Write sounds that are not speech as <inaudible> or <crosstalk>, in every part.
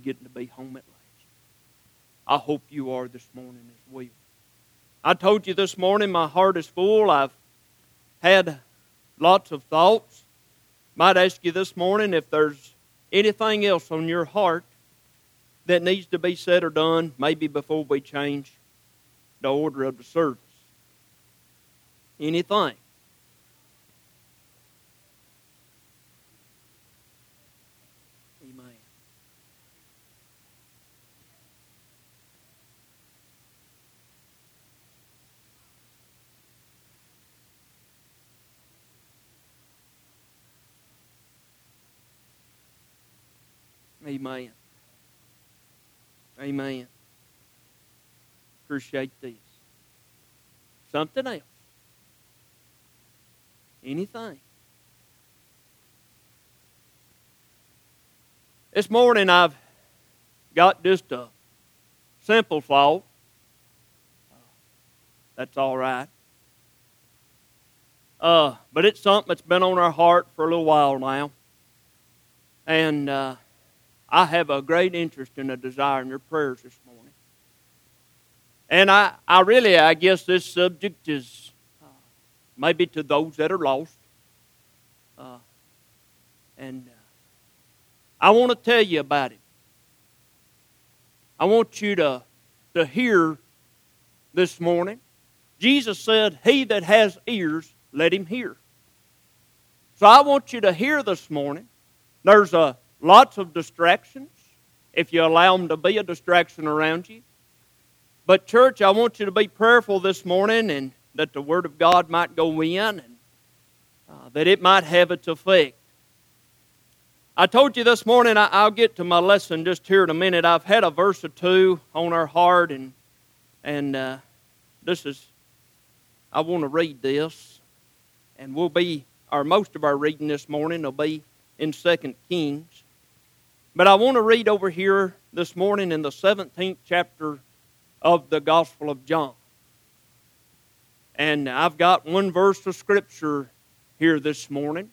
getting to be home at last. I hope you are this morning as well. I told you this morning my heart is full. I've had lots of thoughts. Might ask you this morning if there's anything else on your heart that needs to be said or done, maybe before we change the order of the service. Anything. Amen. Amen. Amen. Appreciate this. Something else. Anything. This morning I've got just a simple thought. That's all right. Uh, but it's something that's been on our heart for a little while now. And uh, I have a great interest and a desire in your prayers this morning. And I, I really, I guess this subject is uh, maybe to those that are lost. Uh, and uh, I want to tell you about it. I want you to, to hear this morning. Jesus said, He that has ears, let him hear. So I want you to hear this morning. There's a lots of distractions if you allow them to be a distraction around you. But, church, I want you to be prayerful this morning and that the Word of God might go in and uh, that it might have its effect. I told you this morning, I, will get to my lesson just here in a minute. I've had a verse or two on our heart, and, and uh, this is, I want to read this, and we'll be, our most of our reading this morning will be in Second Kings. But I want to read over here this morning in the 17th chapter of the Gospel of John. And I've got one verse of Scripture here this morning.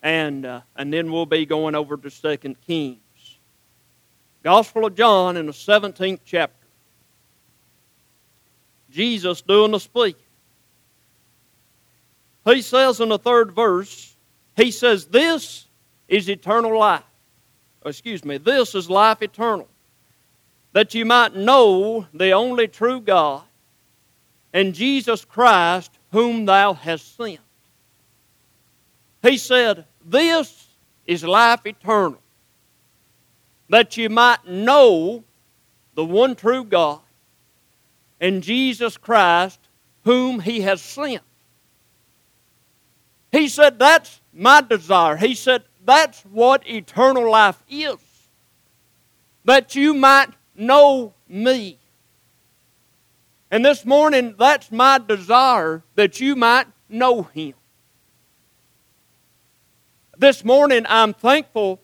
And, uh, and then we'll be going over to Second Kings. Gospel of John in the 17th chapter. Jesus doing the speaking. He says in the third verse, he says, This is eternal life excuse me, this is life eternal, that you might know the only true God and Jesus Christ, whom thou hast sent. He said, This is life eternal, that you might know the one true God and Jesus Christ, whom he has sent. He said, That's my desire. He said, that's what eternal life is. That you might know me. And this morning, that's my desire that you might know him. This morning, I'm thankful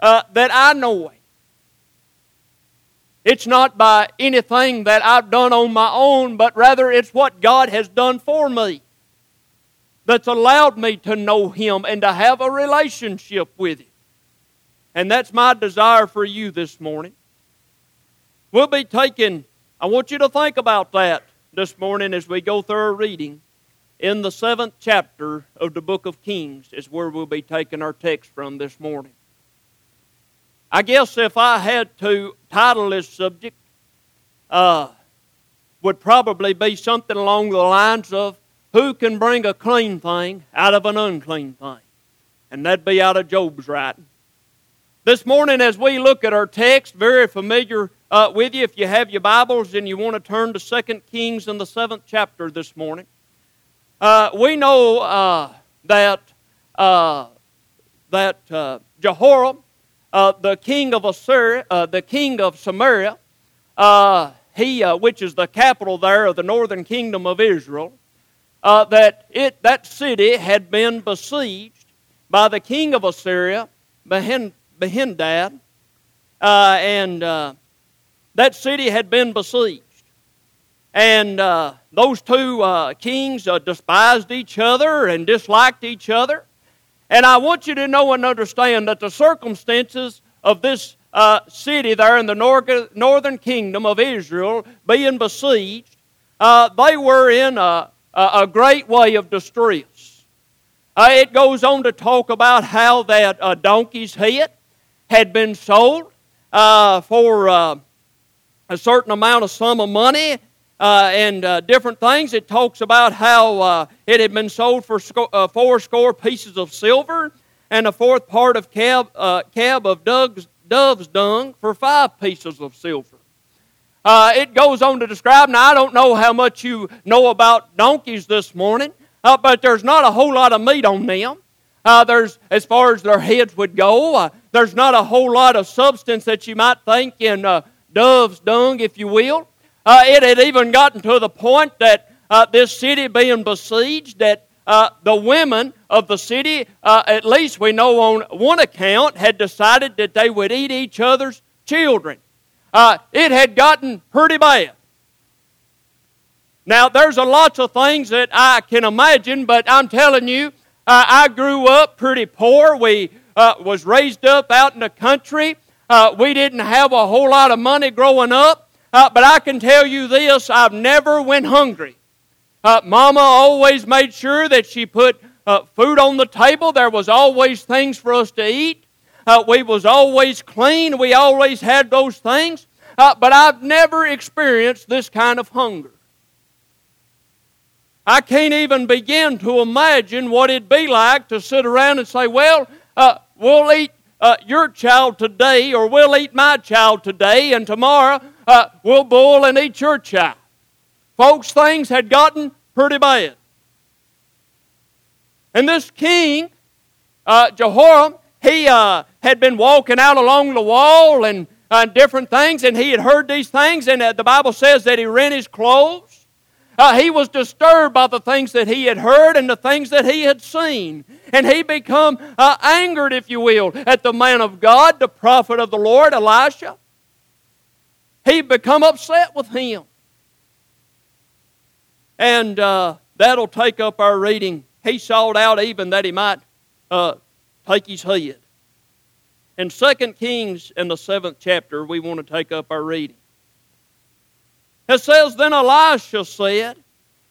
uh, that I know him. It's not by anything that I've done on my own, but rather it's what God has done for me that's allowed me to know Him and to have a relationship with Him. And that's my desire for you this morning. We'll be taking, I want you to think about that this morning as we go through our reading. In the seventh chapter of the book of Kings is where we'll be taking our text from this morning. I guess if I had to title this subject, uh, would probably be something along the lines of who can bring a clean thing out of an unclean thing? And that'd be out of Job's writing. This morning, as we look at our text, very familiar uh, with you, if you have your Bibles and you want to turn to 2 Kings in the seventh chapter this morning, uh, we know uh, that, uh, that uh, Jehoram, uh, the king of Assyria, the king of Samaria, he, which is the capital there of the northern kingdom of Israel, uh, that it, that city had been besieged by the king of Assyria, Benhadad, uh, and uh, that city had been besieged. And uh, those two uh, kings uh, despised each other and disliked each other. And I want you to know and understand that the circumstances of this uh, city there in the nor- northern kingdom of Israel being besieged, uh, they were in a, a, great way of distress. Uh, it goes on to talk about how that uh, donkey's head had been sold uh, for uh, a certain amount of sum of money uh, and uh, different things. It talks about how uh, it had been sold for sco- four score pieces of silver and a fourth part of cab, cab of dove's, dove's dung for five pieces of silver. It goes on to describe, now I don't know how much you know about donkeys this morning, but there's not a whole lot of meat on them. Uh, there's, as far as their heads would go, uh, there's not a whole lot of substance that you might think in uh, dove's dung, if you will. Uh, it had even gotten to the point that uh, this city being besieged, that uh, the women of the city, at least we know on one account, had decided that they would eat each other's children. It had gotten pretty bad. Now, there's a lots of things that I can imagine, but I'm telling you, uh, I grew up pretty poor. We uh, was raised up out in the country. Uh, we didn't have a whole lot of money growing up, uh, but I can tell you this: I've never went hungry. Uh, Mama always made sure that she put uh, food on the table. There was always things for us to eat. We was always clean. We always had those things. but I've never experienced this kind of hunger. I can't even begin to imagine what it'd be like to sit around and say, well, uh, we'll eat uh, your child today, or we'll eat my child today, and tomorrow uh, we'll boil and eat your child. Folks, things had gotten pretty bad. And this king, uh, Jehoram, he uh, had been walking out along the wall and uh, different things, and he had heard these things, and the Bible says that he rent his clothes. Uh, he was disturbed by the things that he had heard and the things that he had seen. And he become uh, angered, if you will, at the man of God, the prophet of the Lord, Elisha. He become upset with him. And uh, that'll take up our reading. He sought out even that he might uh, take his head. In 2 Kings, in the seventh chapter, we want to take up our reading. It says, Then Elisha said,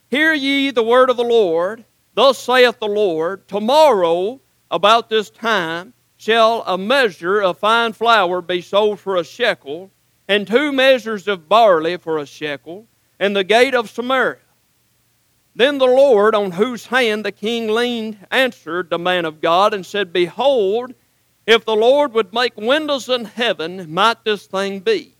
Hear ye the word of the Lord. Thus saith the Lord, Tomorrow, about this time, shall a measure of fine flour be sold for a shekel, and two measures of barley for a shekel, and the gate of Samaria. Then the Lord, on whose hand the king leaned, answered the man of God and said, Behold, if the Lord would make windows in heaven, might this thing be?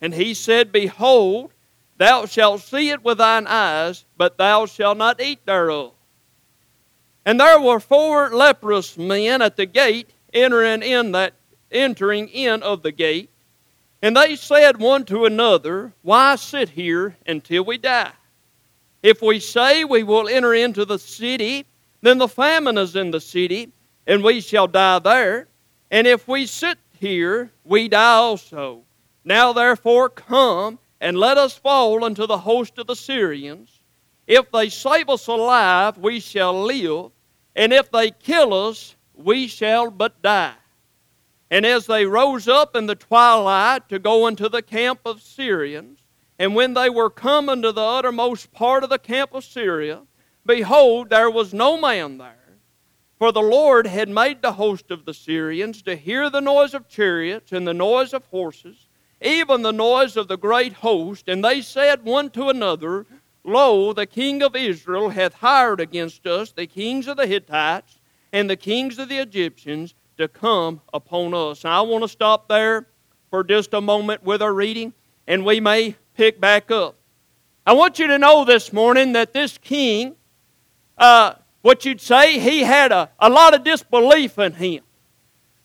And he said, Behold, Thou shalt see it with thine eyes, but thou shalt not eat thereof. And there were four leprous men at the gate, entering in that entering in of the gate. And they said one to another, Why sit here until we die? If we say we will enter into the city, then the famine is in the city, and we shall die there. And if we sit here, we die also. Now therefore come and let us fall unto the host of the Syrians. If they save us alive, we shall live, and if they kill us, we shall but die. And as they rose up in the twilight to go into the camp of Syrians, and when they were come unto the uttermost part of the camp of Syria, behold, there was no man there. For the Lord had made the host of the Syrians to hear the noise of chariots and the noise of horses even the noise of the great host. And they said one to another, Lo, the king of Israel hath hired against us the kings of the Hittites and the kings of the Egyptians to come upon us. Now, I want to stop there for just a moment with our reading, and we may pick back up. I want you to know this morning that this king, uh, what you'd say, he had a, a lot of disbelief in him.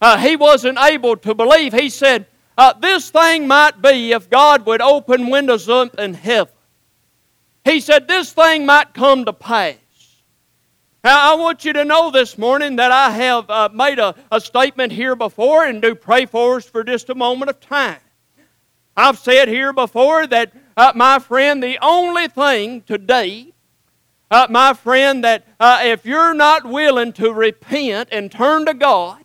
Uh, he wasn't able to believe. He said, uh, this thing might be if God would open windows up in heaven. He said, This thing might come to pass. Now, I want you to know this morning that I have uh, made a, a statement here before and do pray for us for just a moment of time. I've said here before that, uh, my friend, the only thing today, uh, my friend, that uh, if you're not willing to repent and turn to God,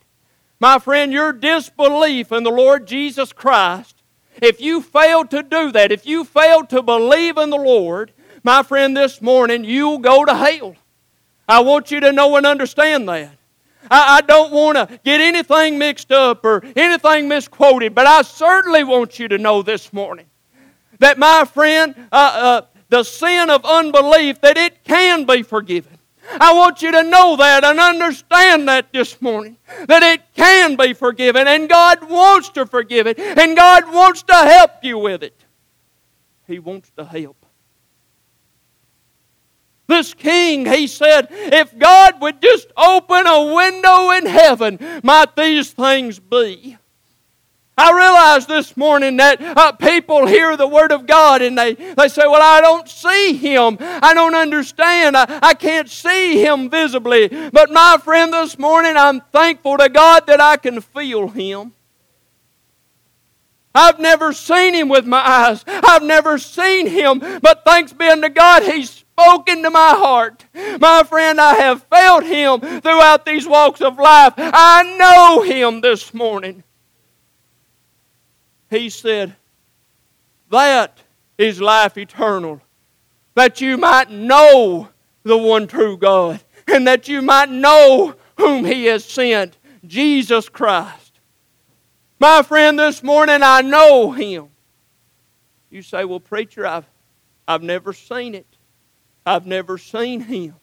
My friend, your disbelief in the Lord Jesus Christ, if you fail to do that, if you fail to believe in the Lord, my friend, this morning, you'll go to hell. I want you to know and understand that. I, I don't want to get anything mixed up or anything misquoted, but I certainly want you to know this morning that, my friend, uh, uh, the sin of unbelief, that it can be forgiven. I want you to know that and understand that this morning. That it can be forgiven, and God wants to forgive it, and God wants to help you with it. He wants to help. This king, he said, if God would just open a window in heaven, might these things be? I realize this morning that uh, people hear the Word of God and they, they say, Well, I don't see Him. I don't understand. I, I can't see Him visibly. But my friend, this morning I'm thankful to God that I can feel Him. I've never seen Him with my eyes. I've never seen Him. But thanks be unto God, He's spoken to my heart. My friend, I have felt Him throughout these walks of life. I know Him this morning. He said, That is life eternal, that you might know the one true God, and that you might know whom He has sent, Jesus Christ. My friend, this morning I know Him. You say, Well, preacher, I've, I've never seen it. I've never seen him.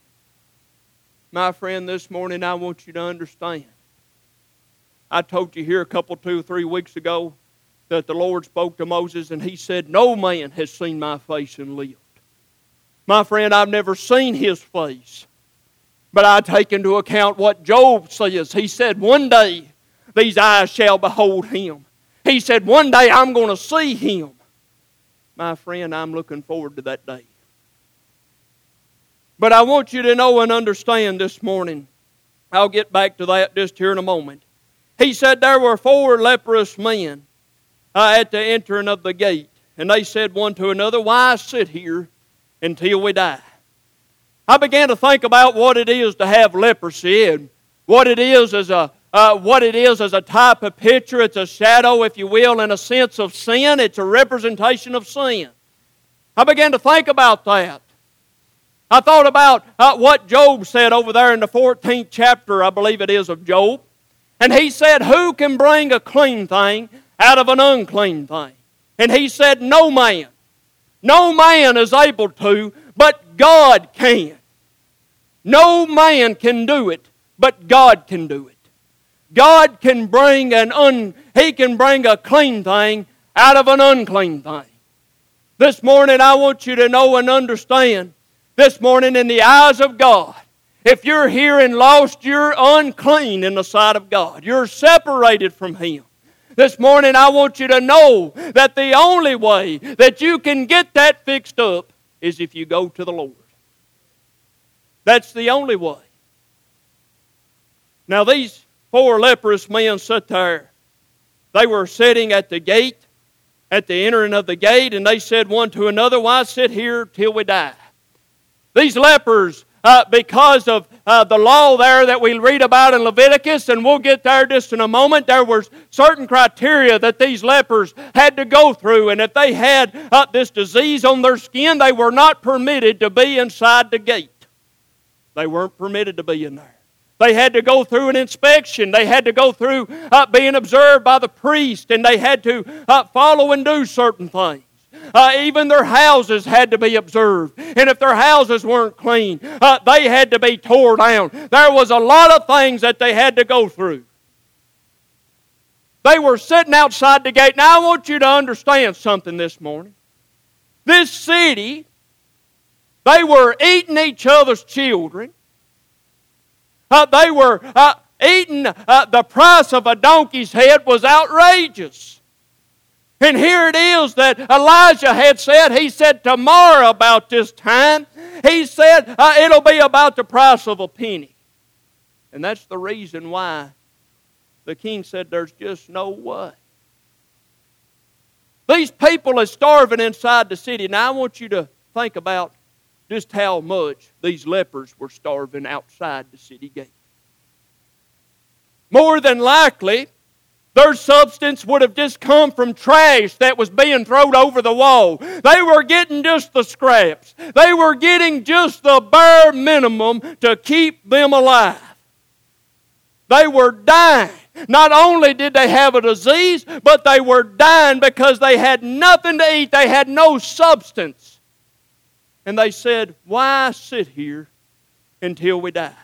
My friend, this morning I want you to understand. I told you here a couple, two, three weeks ago that the Lord spoke to Moses and he said, No man has seen my face and lived. My friend, I've never seen his face. But I take into account what Job says. He said, One day these eyes shall behold him. He said, One day I'm going to see him. My friend, I'm looking forward to that day. But I want you to know and understand this morning. I'll get back to that just here in a moment. He said there were four leprous men uh, at the entering of the gate. And they said one to another, Why sit here until we die? I began to think about what it is to have leprosy and what it is as a uh, what it is as a type of picture. It's a shadow, if you will, in a sense of sin. It's a representation of sin. I began to think about that. I thought about uh, what Job said over there in the 14th chapter, I believe it is, of Job. And he said, Who can bring a clean thing out of an unclean thing? And he said, No man. No man is able to, but God can. No man can do it, but God can do it. God can bring an un, He can bring a clean thing out of an unclean thing. This morning I want you to know and understand this morning in the eyes of God. If you're here and lost, you're unclean in the sight of God. You're separated from Him. This morning, I want you to know that the only way that you can get that fixed up is if you go to the Lord. That's the only way. Now, these four leprous men sat there. They were sitting at the gate, at the entering of the gate, and they said one to another, Why sit here till we die? These lepers, uh, because of uh, the law there that we read about in Leviticus, and we'll get there just in a moment, there were certain criteria that these lepers had to go through. And if they had uh, this disease on their skin, they were not permitted to be inside the gate. They weren't permitted to be in there. They had to go through an inspection. They had to go through uh, being observed by the priest, and they had to uh, follow and do certain things. Uh, even their houses had to be observed. And if their houses weren't clean, uh, they had to be tore down. There was a lot of things that they had to go through. They were sitting outside the gate. Now, I want you to understand something this morning. This city, they were eating each other's children. Uh, they were uh, eating, uh, the price of a donkey's head was outrageous. And here it is that Elijah had said, he said, tomorrow about this time, he said, uh, it'll be about the price of a penny. And that's the reason why the king said, there's just no way. These people are starving inside the city. Now, I want you to think about just how much these lepers were starving outside the city gate. more than likely, their substance would have just come from trash that was being thrown over the wall. They were getting just the scraps. They were getting just the bare minimum to keep them alive. They were dying. Not only did they have a disease, but they were dying because they had nothing to eat. They had no substance. And they said, Why sit here until we die?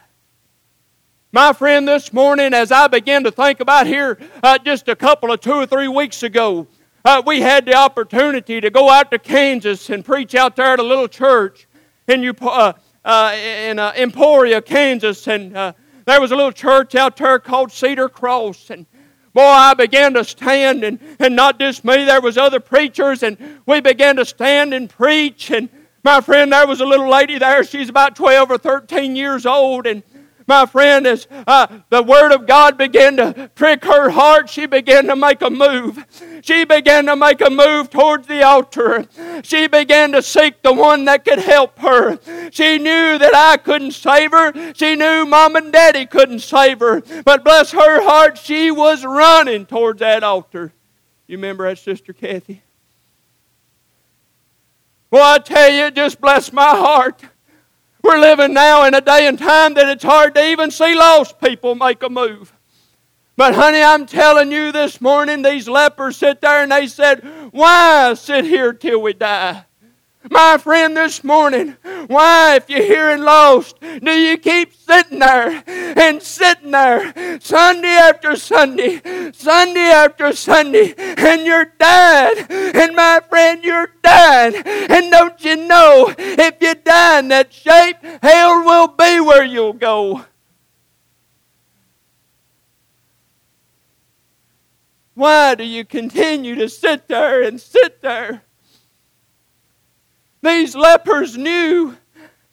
My friend, this morning, as I began to think about here uh, just a couple of two or three weeks ago, uh, we had the opportunity to go out to Kansas and preach out there at a little church in, uh, uh, in uh, Emporia, Kansas. And uh, there was a little church out there called Cedar Cross. And boy, I began to stand, and, and not just me, there was other preachers, and we began to stand and preach. And my friend, there was a little lady there. She's about 12 or 13 years old. And my friend, as uh, the Word of God began to prick her heart, she began to make a move. She began to make a move towards the altar. She began to seek the one that could help her. She knew that I couldn't save her. She knew Mom and Daddy couldn't save her. But bless her heart, she was running towards that altar. You remember that, Sister Kathy? Well, I tell you, it just bless my heart. We're living now in a day and time that it's hard to even see lost people make a move. But, honey, I'm telling you this morning, these lepers sit there and they said, Why sit here till we die? My friend, this morning, why, if you're hearing lost, do you keep sitting there and sitting there Sunday after Sunday, Sunday after Sunday, and you're dying? And my friend, you're dying. And don't you know, if you die in that shape, hell will be where you'll go. Why do you continue to sit there and sit there? These lepers knew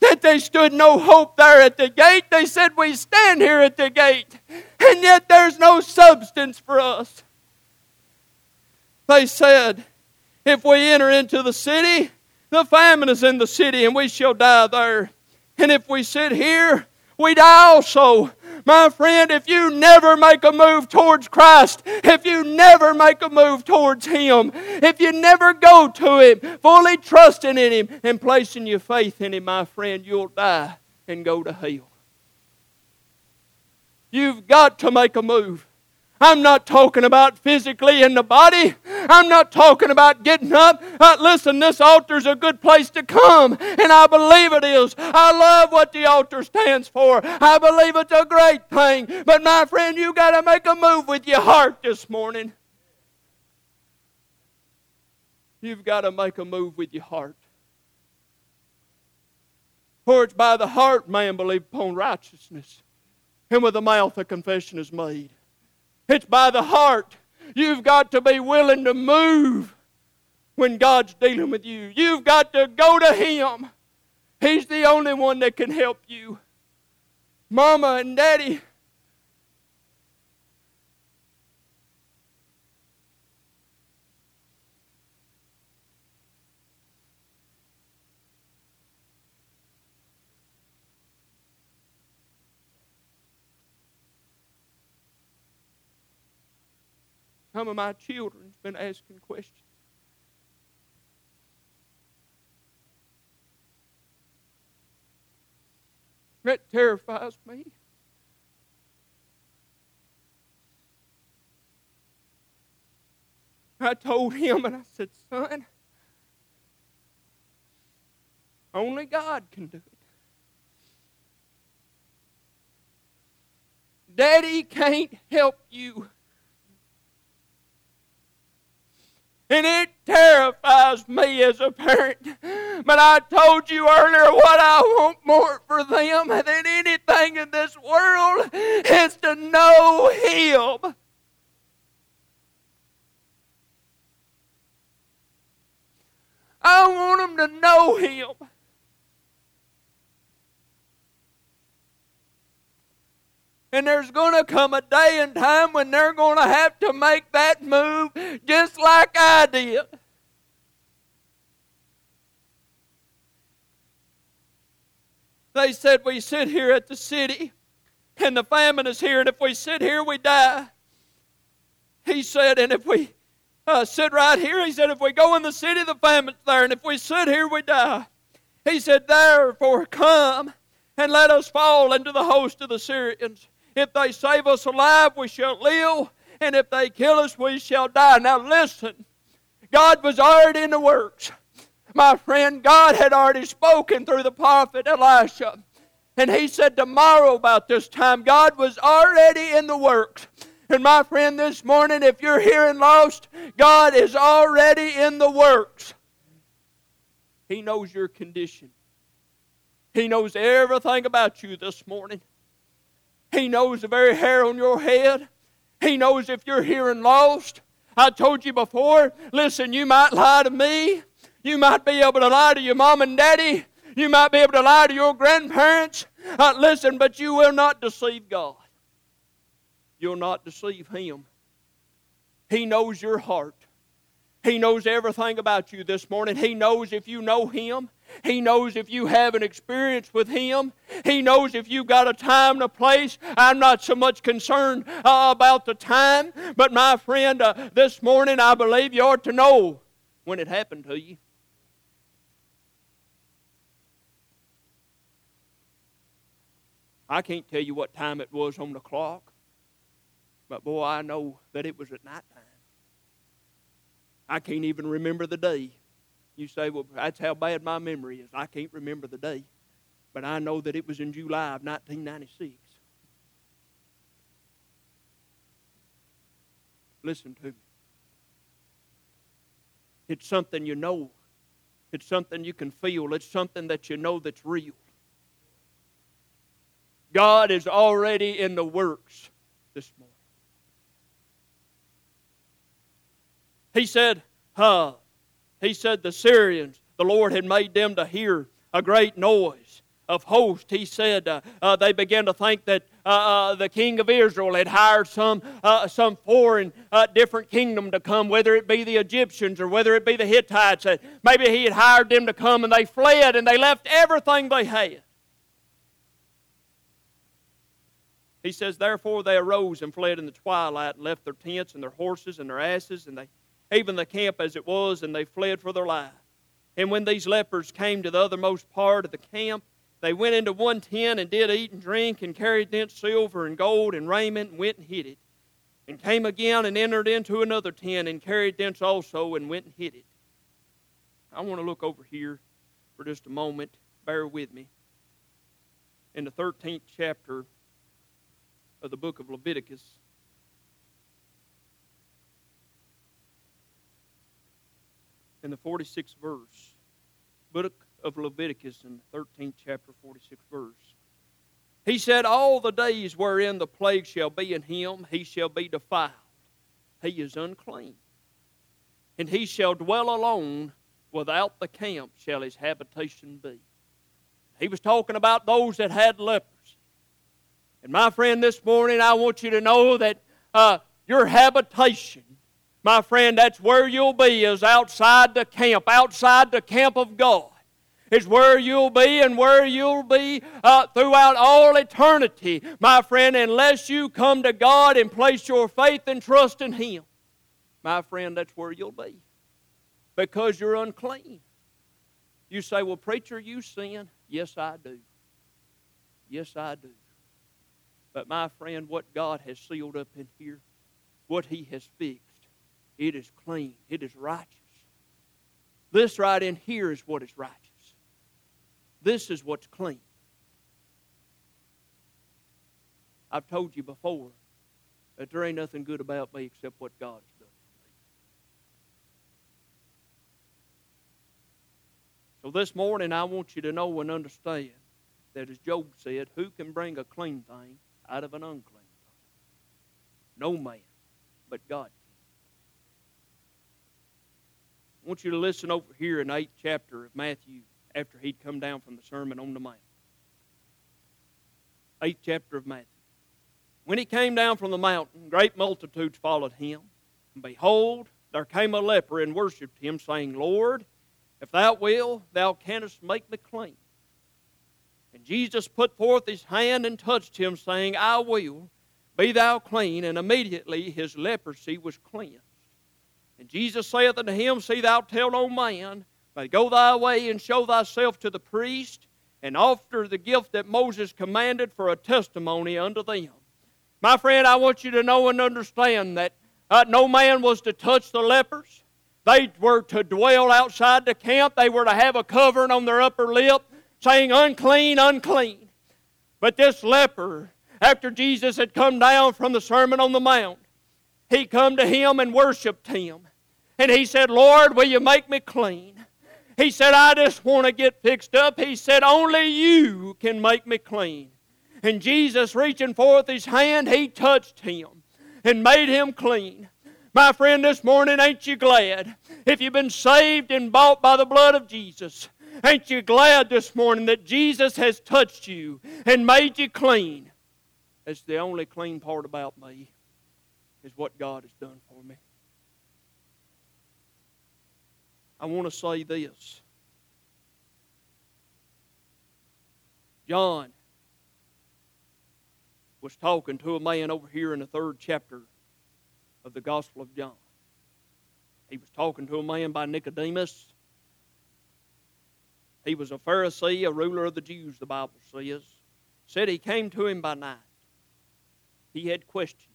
that they stood no hope there at the gate. They said, We stand here at the gate, and yet there's no substance for us. They said, If we enter into the city, the famine is in the city, and we shall die there. And if we sit here, we die also. My friend, if you never make a move towards Christ, if you never make a move towards Him, if you never go to Him, fully trusting in Him and placing your faith in Him, my friend, you'll die and go to hell. You've got to make a move. I'm not talking about physically in the body. I'm not talking about getting up. Uh, listen, this altar's a good place to come, and I believe it is. I love what the altar stands for. I believe it's a great thing. But my friend, you got to make a move with your heart this morning. You've got to make a move with your heart. For it's by the heart man believe upon righteousness, and with the mouth a confession is made. It's by the heart. You've got to be willing to move when God's dealing with you. You've got to go to Him. He's the only one that can help you. Mama and Daddy, Some of my children's been asking questions. That terrifies me. I told him and I said, Son, only God can do it. Daddy can't help you. And it terrifies me as a parent. But I told you earlier what I want more for them than anything in this world is to know Him. I want them to know Him. And there's going to come a day and time when they're going to have to make that move just like I did. They said, We sit here at the city and the famine is here, and if we sit here, we die. He said, and if we uh, sit right here, he said, if we go in the city, the famine's there, and if we sit here, we die. He said, therefore, come and let us fall into the host of the Syrians. If they save us alive, we shall live, and if they kill us, we shall die. Now listen, God was already in the works. My friend, God had already spoken through the prophet Elisha. And he said tomorrow about this time, God was already in the works. And my friend, this morning, if you're here and lost, God is already in the works. He knows your condition. He knows everything about you this morning. He knows the very hair on your head. He knows if you're here and lost. I told you before, listen, you might lie to me. You might be able to lie to your mom and daddy. You might be able to lie to your grandparents. Uh, listen, but you will not deceive God. You'll not deceive Him. He knows your heart. He knows everything about you this morning. He knows if you know Him. He knows if you have an experience with Him. He knows if you've got a time and a place. I'm not so much concerned uh, about the time, but my friend, uh, this morning I believe you ought to know when it happened to you. I can't tell you what time it was on the clock, but boy, I know that it was at night time. I can't even remember the day. You say, well, that's how bad my memory is. I can't remember the day, but I know that it was in July of 1996. Listen to me. It's something you know. It's something you can feel. It's something that you know that's real. God is already in the works this morning. He said, huh, he said the Syrians, the Lord had made them to hear a great noise of host. He said uh, uh, they began to think that uh, uh the king of Israel had hired some, uh, some foreign uh, different kingdom to come, whether it be the Egyptians or whether it be the Hittites. maybe he had hired them to come and they fled and they left everything they had. He says, Therefore they arose and fled in the twilight and left their tents and their horses and their asses and they, even the camp as it was, and they fled for their life. And when these lepers came to the othermost part of the camp, they went into one tent and did eat and drink and carried thence silver and gold and raiment and went and hid it. And came again and entered into another tent and carried thence also and went and hid it. I want to look over here for just a moment. Bear with me. In the 13th chapter of the book of Leviticus. In the 46th verse, book of Leviticus in the 13th chapter, 46th verse. He said, All the days wherein the plague shall be in him, he shall be defiled. He is unclean. And he shall dwell alone, without the camp shall his habitation be. He was talking about those that had leprosy. And my friend, this morning, I want you to know that uh, your habitation, my friend, that's where you'll be, is outside the camp, outside the camp of God. It's where you'll be and where you'll be uh, throughout all eternity, my friend, unless you come to God and place your faith and trust in Him. My friend, that's where you'll be because you're unclean. You say, Well, preacher, you sin. Yes, I do. Yes, I do. But my friend, what God has sealed up in here, what He has fixed, it is clean, it is righteous. This right in here is what is righteous. This is what's clean. I've told you before that there ain't nothing good about me except what God's done for me. So this morning, I want you to know and understand that, as Job said, who can bring a clean thing out of an unclean thing. No man, but God can. I want you to listen over here in eighth chapter of Matthew after he'd come down from the Sermon on the Mount. Eighth chapter of Matthew. When he came down from the mountain, great multitudes followed him. And behold, there came a leper and worshipped him, saying, Lord, if thou wilt, thou canst make me clean. And Jesus put forth his hand and touched him, saying, I will, be thou clean. And immediately his leprosy was cleansed. And Jesus saith unto him, See thou tell no man, but go thy way and show thyself to the priest, and offer the gift that Moses commanded for a testimony unto them. My friend, I want you to know and understand that uh, no man was to touch the lepers. They were to dwell outside the camp. They were to have a covering on their upper lip saying, Unclean, unclean. But this leper, after Jesus had come down from the Sermon on the Mount, he come to him and worshiped him. And he said, Lord, will you make me clean? He said, I just want to get fixed up. He said, Only you can make me clean. And Jesus, reaching forth his hand, he touched him and made him clean. My friend, this morning, ain't you glad? If you've been saved and bought by the blood of Jesus, ain't you glad this morning that Jesus has touched you and made you clean? That's the only clean part about me, is what God has done for me. I want to say this. John was talking to a man over here in the third chapter of the Gospel of John. He was talking to a man by Nicodemus. He was a Pharisee, a ruler of the Jews, the Bible says. Said he came to him by night. He had questions.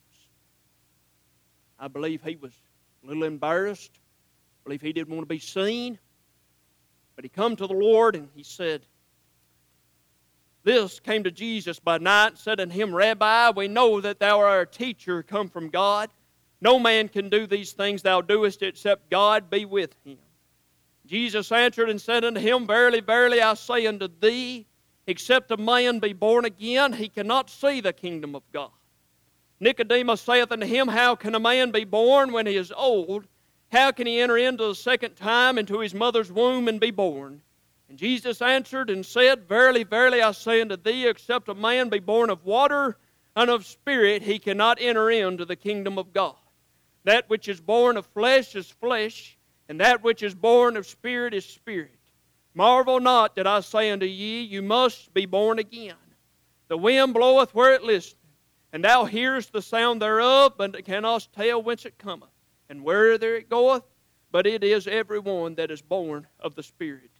I believe he was a little embarrassed. I believe he didn't want to be seen. But he come to the Lord and he said, this came to Jesus by night and said unto him, Rabbi, we know that thou art a teacher come from God. No man can do these things thou doest except God be with him. Jesus answered and said unto him, Verily, verily, I say unto thee, except a man be born again, he cannot see the kingdom of God. Nicodemus saith unto him, How can a man be born when he is old? How can he enter into the second time into his mother's womb and be born? And Jesus answered and said, Verily, verily, I say unto thee, except a man be born of water and of spirit, he cannot enter into the kingdom of God. That which is born of flesh is flesh, and that which is born of spirit is spirit. Marvel not that I say unto ye, You must be born again. The wind bloweth where it listeth, and thou hearest the sound thereof, but cannot tell whence it cometh, and whither it goeth, but it is every one that is born of the Spirit.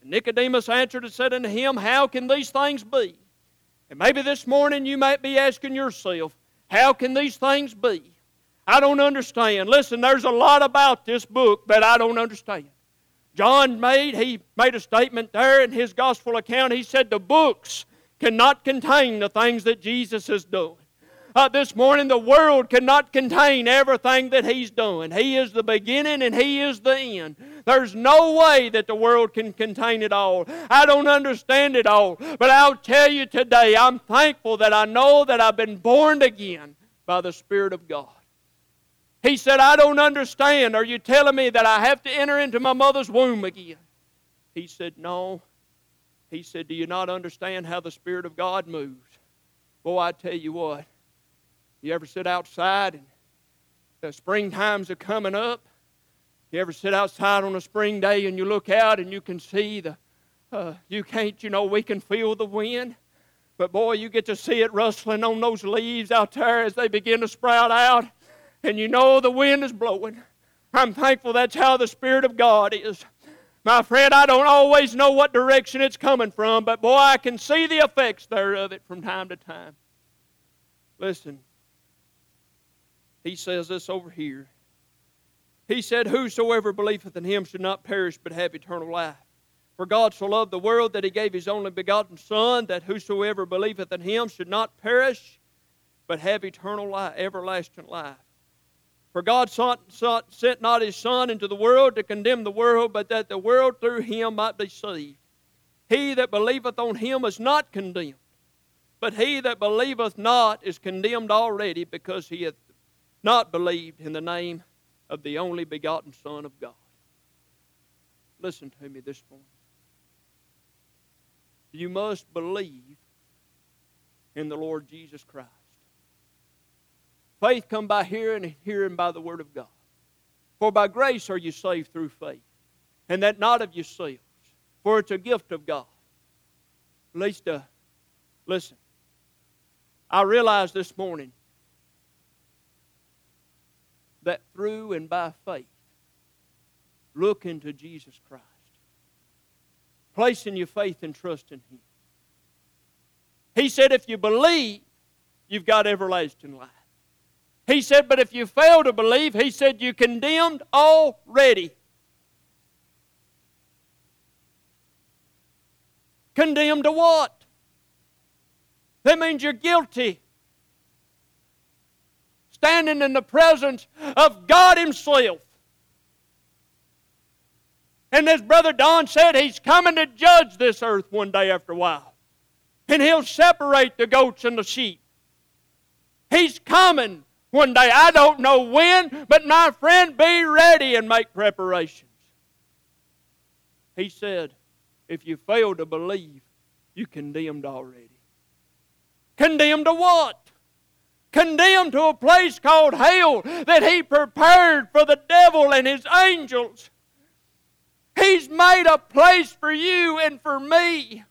And Nicodemus answered and said unto him, How can these things be? And maybe this morning you might be asking yourself, How can these things be? I don't understand. Listen, there's a lot about this book that I don't understand. John made, he made a statement there in his gospel account. He said the books cannot contain the things that Jesus has done. Uh, this morning, the world cannot contain everything that He's done. He is the beginning and He is the end. There's no way that the world can contain it all. I don't understand it all. But I'll tell you today, I'm thankful that I know that I've been born again by the Spirit of God. He said, I don't understand. Are you telling me that I have to enter into my mother's womb again? He said, No. He said, Do you not understand how the Spirit of God moves? Boy, I tell you what, you ever sit outside and the spring times are coming up? You ever sit outside on a spring day and you look out and you can see the, uh, you can't, you know, we can feel the wind. But boy, you get to see it rustling on those leaves out there as they begin to sprout out, and you know the wind is blowing. I'm thankful that's how the Spirit of God is. My friend, I don't always know what direction it's coming from, but boy, I can see the effects thereof it from time to time. Listen, he says this over here. He said, Whosoever believeth in him should not perish but have eternal life. For God so loved the world that he gave his only begotten Son, that whosoever believeth in him should not perish but have eternal life, everlasting life. For God sent not his Son into the world to condemn the world, but that the world through him might be saved. He that believeth on him is not condemned, but he that believeth not is condemned already, because he hath not believed in the name of the only begotten Son of God. Listen to me this morning. You must believe in the Lord Jesus Christ. Faith come by hearing and hearing by the word of God. For by grace are you saved through faith, and that not of yourselves, for it's a gift of God. At least uh, Listen, I realized this morning that through and by faith, look into Jesus Christ, placing your faith and trust in Him. He said, if you believe, you've got everlasting life. He said, but if you fail to believe, he said, you're condemned already. Condemned to what? That means you're guilty. Standing in the presence of God Himself. And as Brother Don said, He's coming to judge this earth one day after a while. And He'll separate the goats and the sheep. He's coming one day. I don't know when, but my friend, be ready and make preparations. He said, if you fail to believe, you're condemned already. Condemned to what? Condemned to a place called hell that he prepared for the devil and his angels. He's made a place for you and for me.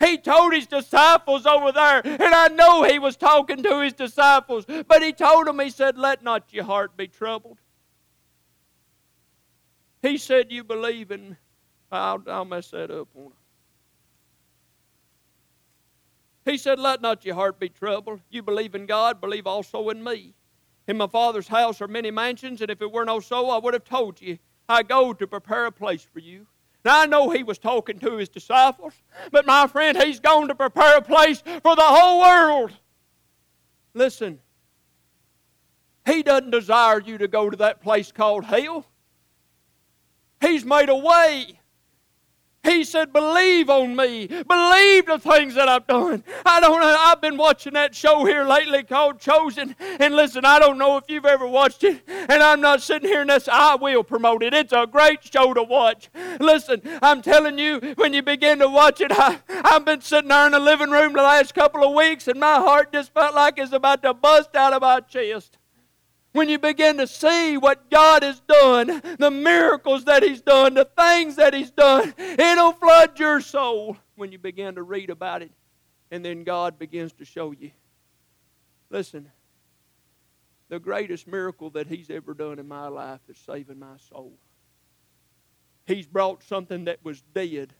He told his disciples over there, and I know he was talking to his disciples, but he told them, he said, Let not your heart be troubled. He said, You believe in, I'll, I'll mess that up, won't I? He said, Let not your heart be troubled. You believe in God, believe also in me. In my Father's house are many mansions, and if it were not so, I would have told you. I go to prepare a place for you. Now, I know he was talking to his disciples, but my friend, he's going to prepare a place for the whole world. Listen, he doesn't desire you to go to that place called hell. He's made a way. He said, Believe on me. Believe the things that I've done. I don't know. I've been watching that show here lately called Chosen. And listen, I don't know if you've ever watched it. And I'm not sitting here and this, I will promote it. It's a great show to watch. Listen, I'm telling you, when you begin to watch it, <laughs> I, I've been sitting there in the living room the last couple of weeks, and my heart just felt like it's about to bust out of my chest when you begin to see what God has done, the miracles that He's done, the things that He's done, it'll flood your soul when you begin to read about it. And then God begins to show you. Listen, the greatest miracle that He's ever done in my life is saving my soul. He's brought something that was dead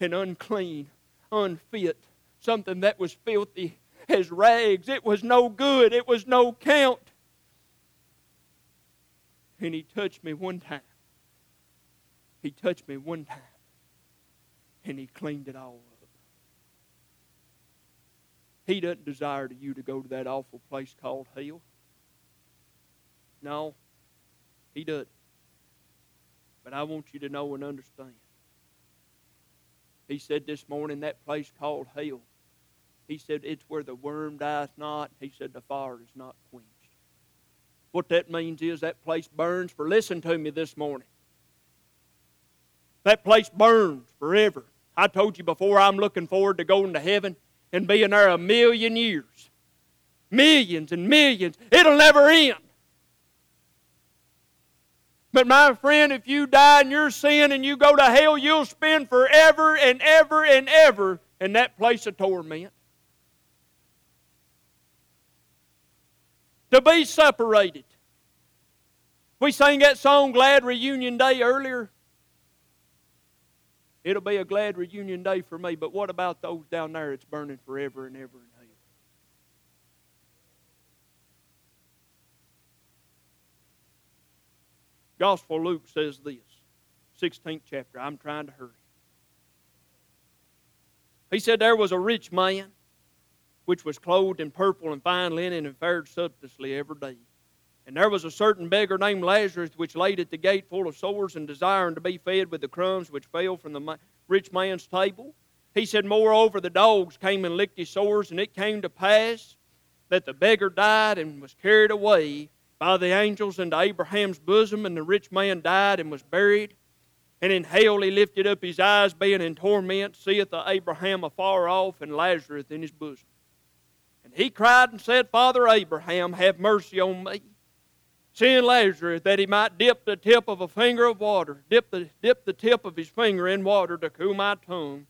and unclean, unfit, something that was filthy as rags. It was no good, it was no count and he touched me one time. He touched me one time. And he cleaned it all up. He doesn't desire you to go to that awful place called hell. No, he doesn't. But I want you to know and understand. He said this morning, that place called hell. He said, it's where the worm dieth not. He said, the fire is not quenched. What that means is that place burns for, listen to me this morning. That place burns forever. I told you before, I'm looking forward to going to heaven and being there a million years. Millions and millions. It'll never end. But my friend, if you die in your sin and you go to hell, you'll spend forever and ever and ever in that place of torment. To be separated. We sang that song, Glad Reunion Day, earlier. It'll be a glad reunion day for me, but what about those down there that's burning forever and ever and ever? Gospel Luke says this, 16th chapter. I'm trying to hurry. He said there was a rich man which was clothed in purple and fine linen and fared sumptuously every day. And there was a certain beggar named Lazarus, which laid at the gate full of sores and desiring to be fed with the crumbs which fell from the rich man's table. He said, Moreover, the dogs came and licked his sores, and it came to pass that the beggar died and was carried away by the angels into Abraham's bosom, and the rich man died and was buried. And in hell he lifted up his eyes, being in torment, seeth Abraham afar off, and Lazarus in his bosom. And he cried and said, Father Abraham, have mercy on me. Send Lazarus that he might dip the tip of a finger of water, dip the, dip the tip of his finger in water to cool my tongue,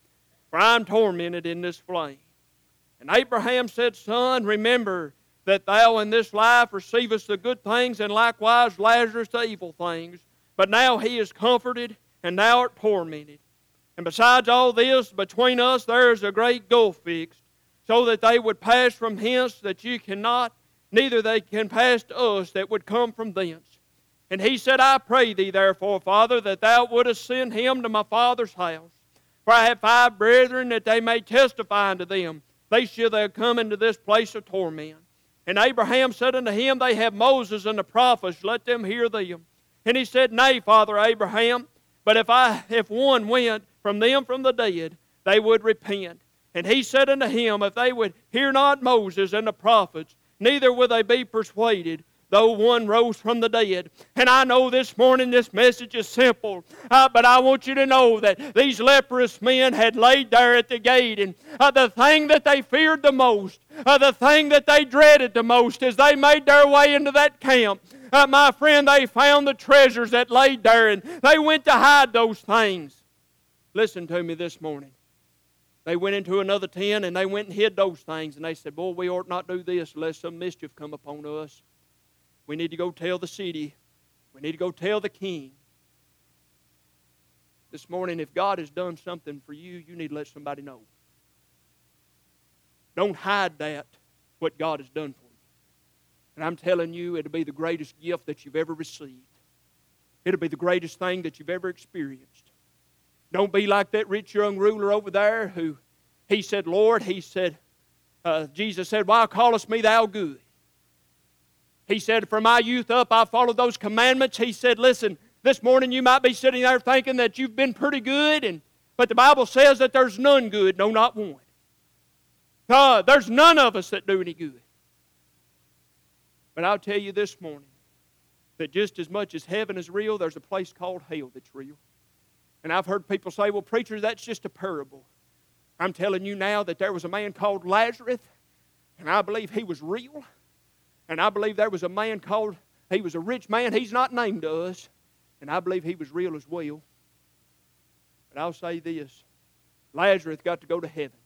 for I am tormented in this flame. And Abraham said, Son, remember that thou in this life receivest the good things, and likewise Lazarus the evil things. But now he is comforted, and thou art tormented. And besides all this, between us there is a great gulf fixed, so that they would pass from hence that you cannot, neither they can pass to us that would come from thence. And he said, I pray thee, therefore, Father, that thou wouldest send him to my father's house. For I have five brethren, that they may testify unto them, they shall have come into this place of torment. And Abraham said unto him, They have Moses and the prophets, let them hear them. And he said, Nay, Father Abraham, but if I if one went from them from the dead, they would repent. And he said unto him, If they would hear not Moses and the prophets, neither would they be persuaded, though one rose from the dead. And I know this morning this message is simple, uh, but I want you to know that these leprous men had laid there at the gate, and uh, the thing that they feared the most, uh, the thing that they dreaded the most, as they made their way into that camp, uh, my friend, they found the treasures that laid there, and they went to hide those things. Listen to me this morning. They went into another tent and they went and hid those things, and they said, Boy, we ought not do this unless some mischief come upon us. We need to go tell the city. We need to go tell the king. This morning, if God has done something for you, you need to let somebody know. Don't hide that, what God has done for you. And I'm telling you, it'll be the greatest gift that you've ever received. It'll be the greatest thing that you've ever experienced. Don't be like that rich young ruler over there who he said, Lord, he said, uh, Jesus said, Why callest me thou good? He said, From my youth up, I followed those commandments. He said, Listen, this morning you might be sitting there thinking that you've been pretty good, and, but the Bible says that there's none good, no, not one. Uh, there's none of us that do any good. But I'll tell you this morning that just as much as heaven is real, there's a place called hell that's real. And I've heard people say, well, preacher, that's just a parable. I'm telling you now that there was a man called Lazarus, and I believe he was real. And I believe there was a man called, he was a rich man. He's not named to us. And I believe he was real as well. But I'll say this Lazarus got to go to heaven.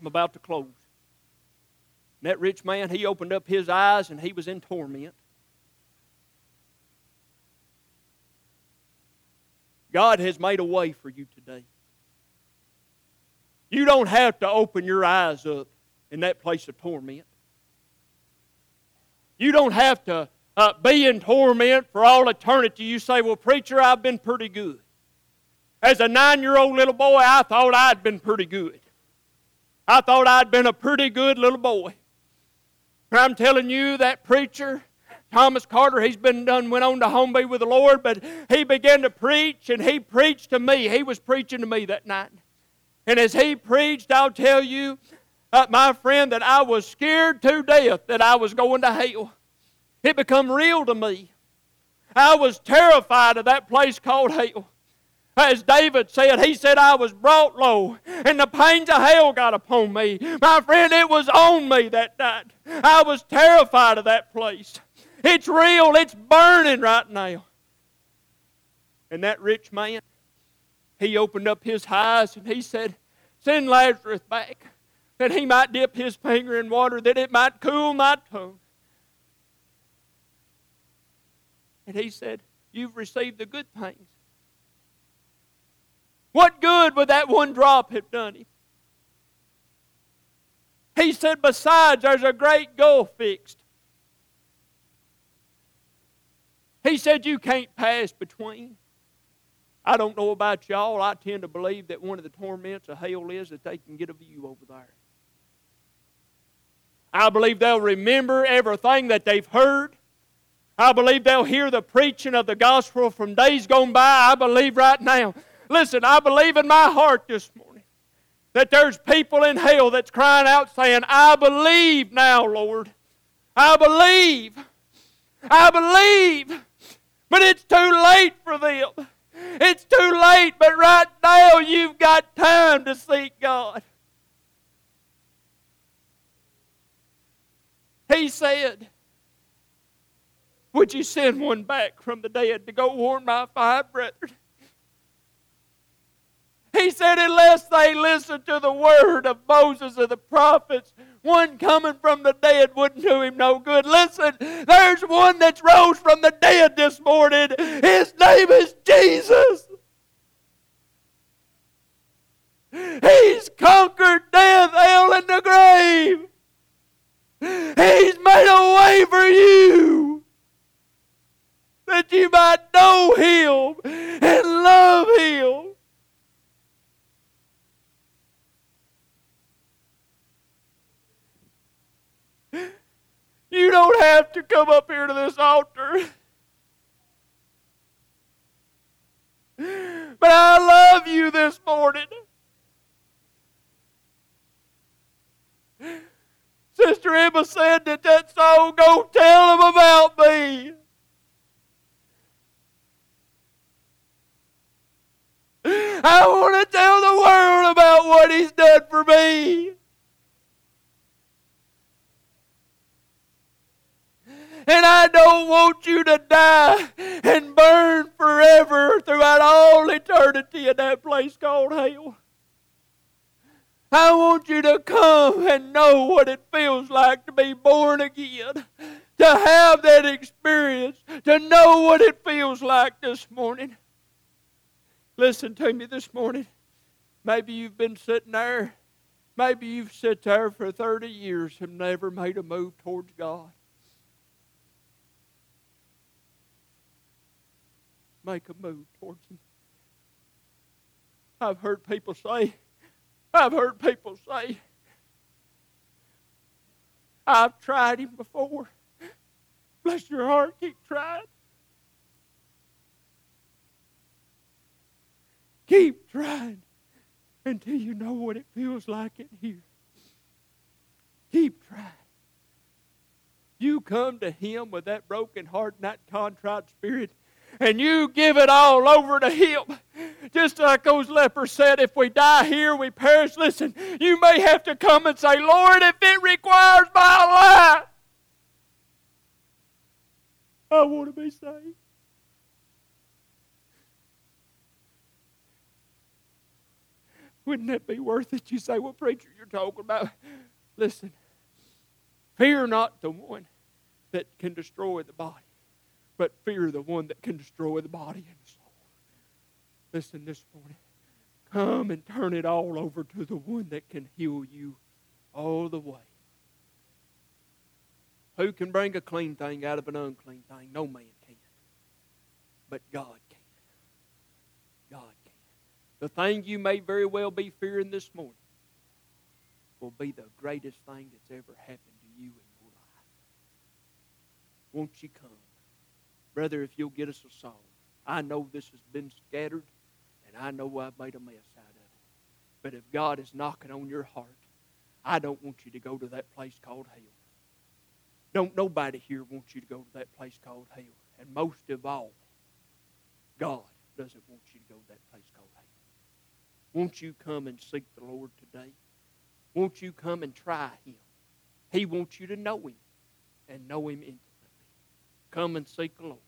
I'm about to close. And that rich man, he opened up his eyes and he was in torment. God has made a way for you today. You don't have to open your eyes up in that place of torment. You don't have to uh, be in torment for all eternity. You say, Well, preacher, I've been pretty good. As a nine year old little boy, I thought I'd been pretty good. I thought I'd been a pretty good little boy. And I'm telling you, that preacher, Thomas Carter, he's been done, went on to home be with the Lord, but he began to preach, and he preached to me. He was preaching to me that night. And as he preached, I'll tell you, uh, my friend, that I was scared to death that I was going to hell. It become real to me. I was terrified of that place called hell. As David said, he said, I was brought low, and the pains of hell got upon me. My friend, it was on me that night. I was terrified of that place. It's real, it's burning right now. And that rich man, he opened up his eyes and he said, Send Lazarus back that he might dip his finger in water, that it might cool my tongue. And he said, You've received the good things. What good would that one drop have done him? He said, Besides, there's a great gulf fixed. He said, You can't pass between. I don't know about y'all. I tend to believe that one of the torments of hell is that they can get a view over there. I believe they'll remember everything that they've heard. I believe they'll hear the preaching of the gospel from days gone by. I believe right now. Listen, I believe in my heart this morning that there's people in hell that's crying out saying, I believe now, Lord. I believe. I believe. But it's too late for them. It's too late, but right now you've got time to seek God. He said, Would you send one back from the dead to go warn my five brethren? He said, unless they listen to the word of Moses and the prophets, one coming from the dead wouldn't do him no good. Listen, there's one that's rose from the dead this morning. His name is Jesus. He's conquered death, hell, and the grave. He's made a way for you that you might know Him and love Him. You don't have to come up here to this altar. But I love you this morning. Sister Emma said that that song, Go Tell Them About Me. I want to tell the world about what He's done for me. And I don't want you to die and burn forever throughout all eternity in that place called hell. I want you to come and know what it feels like to be born again, to have that experience, to know what it feels like this morning. Listen to me this morning. Maybe you've been sitting there. Maybe you've sat there for 30 years and never made a move towards God. Make a move towards Him. I've heard people say, I've heard people say, I've tried him before. Bless your heart, keep trying. Keep trying until you know what it feels like in here. Keep trying. You come to Him with that broken heart and that contrite spirit, and you give it all over to Him. Just like those lepers said, if we die here, we perish. Listen, you may have to come and say, Lord, if it requires my life, I want to be saved. Wouldn't that be worth it? You say, well, preacher, you're talking about. Listen, fear not the one that can destroy the body, but fear the one that can destroy the body and the soul. Listen this morning. Come and turn it all over to the one that can heal you all the way. Who can bring a clean thing out of an unclean thing? No man can. But God. The thing you may very well be fearing this morning will be the greatest thing that's ever happened to you in your life. Won't you come? Brother, if you'll get us a song. I know this has been scattered. And I know I've made a mess out of it. But if God is knocking on your heart, I don't want you to go to that place called hell. Don't nobody here want you to go to that place called hell. And most of all, God doesn't want you to go to that place called hell. Won't you come and seek the Lord today? Won't you come and try Him? He wants you to know Him and know Him intimately. Come and seek the Lord.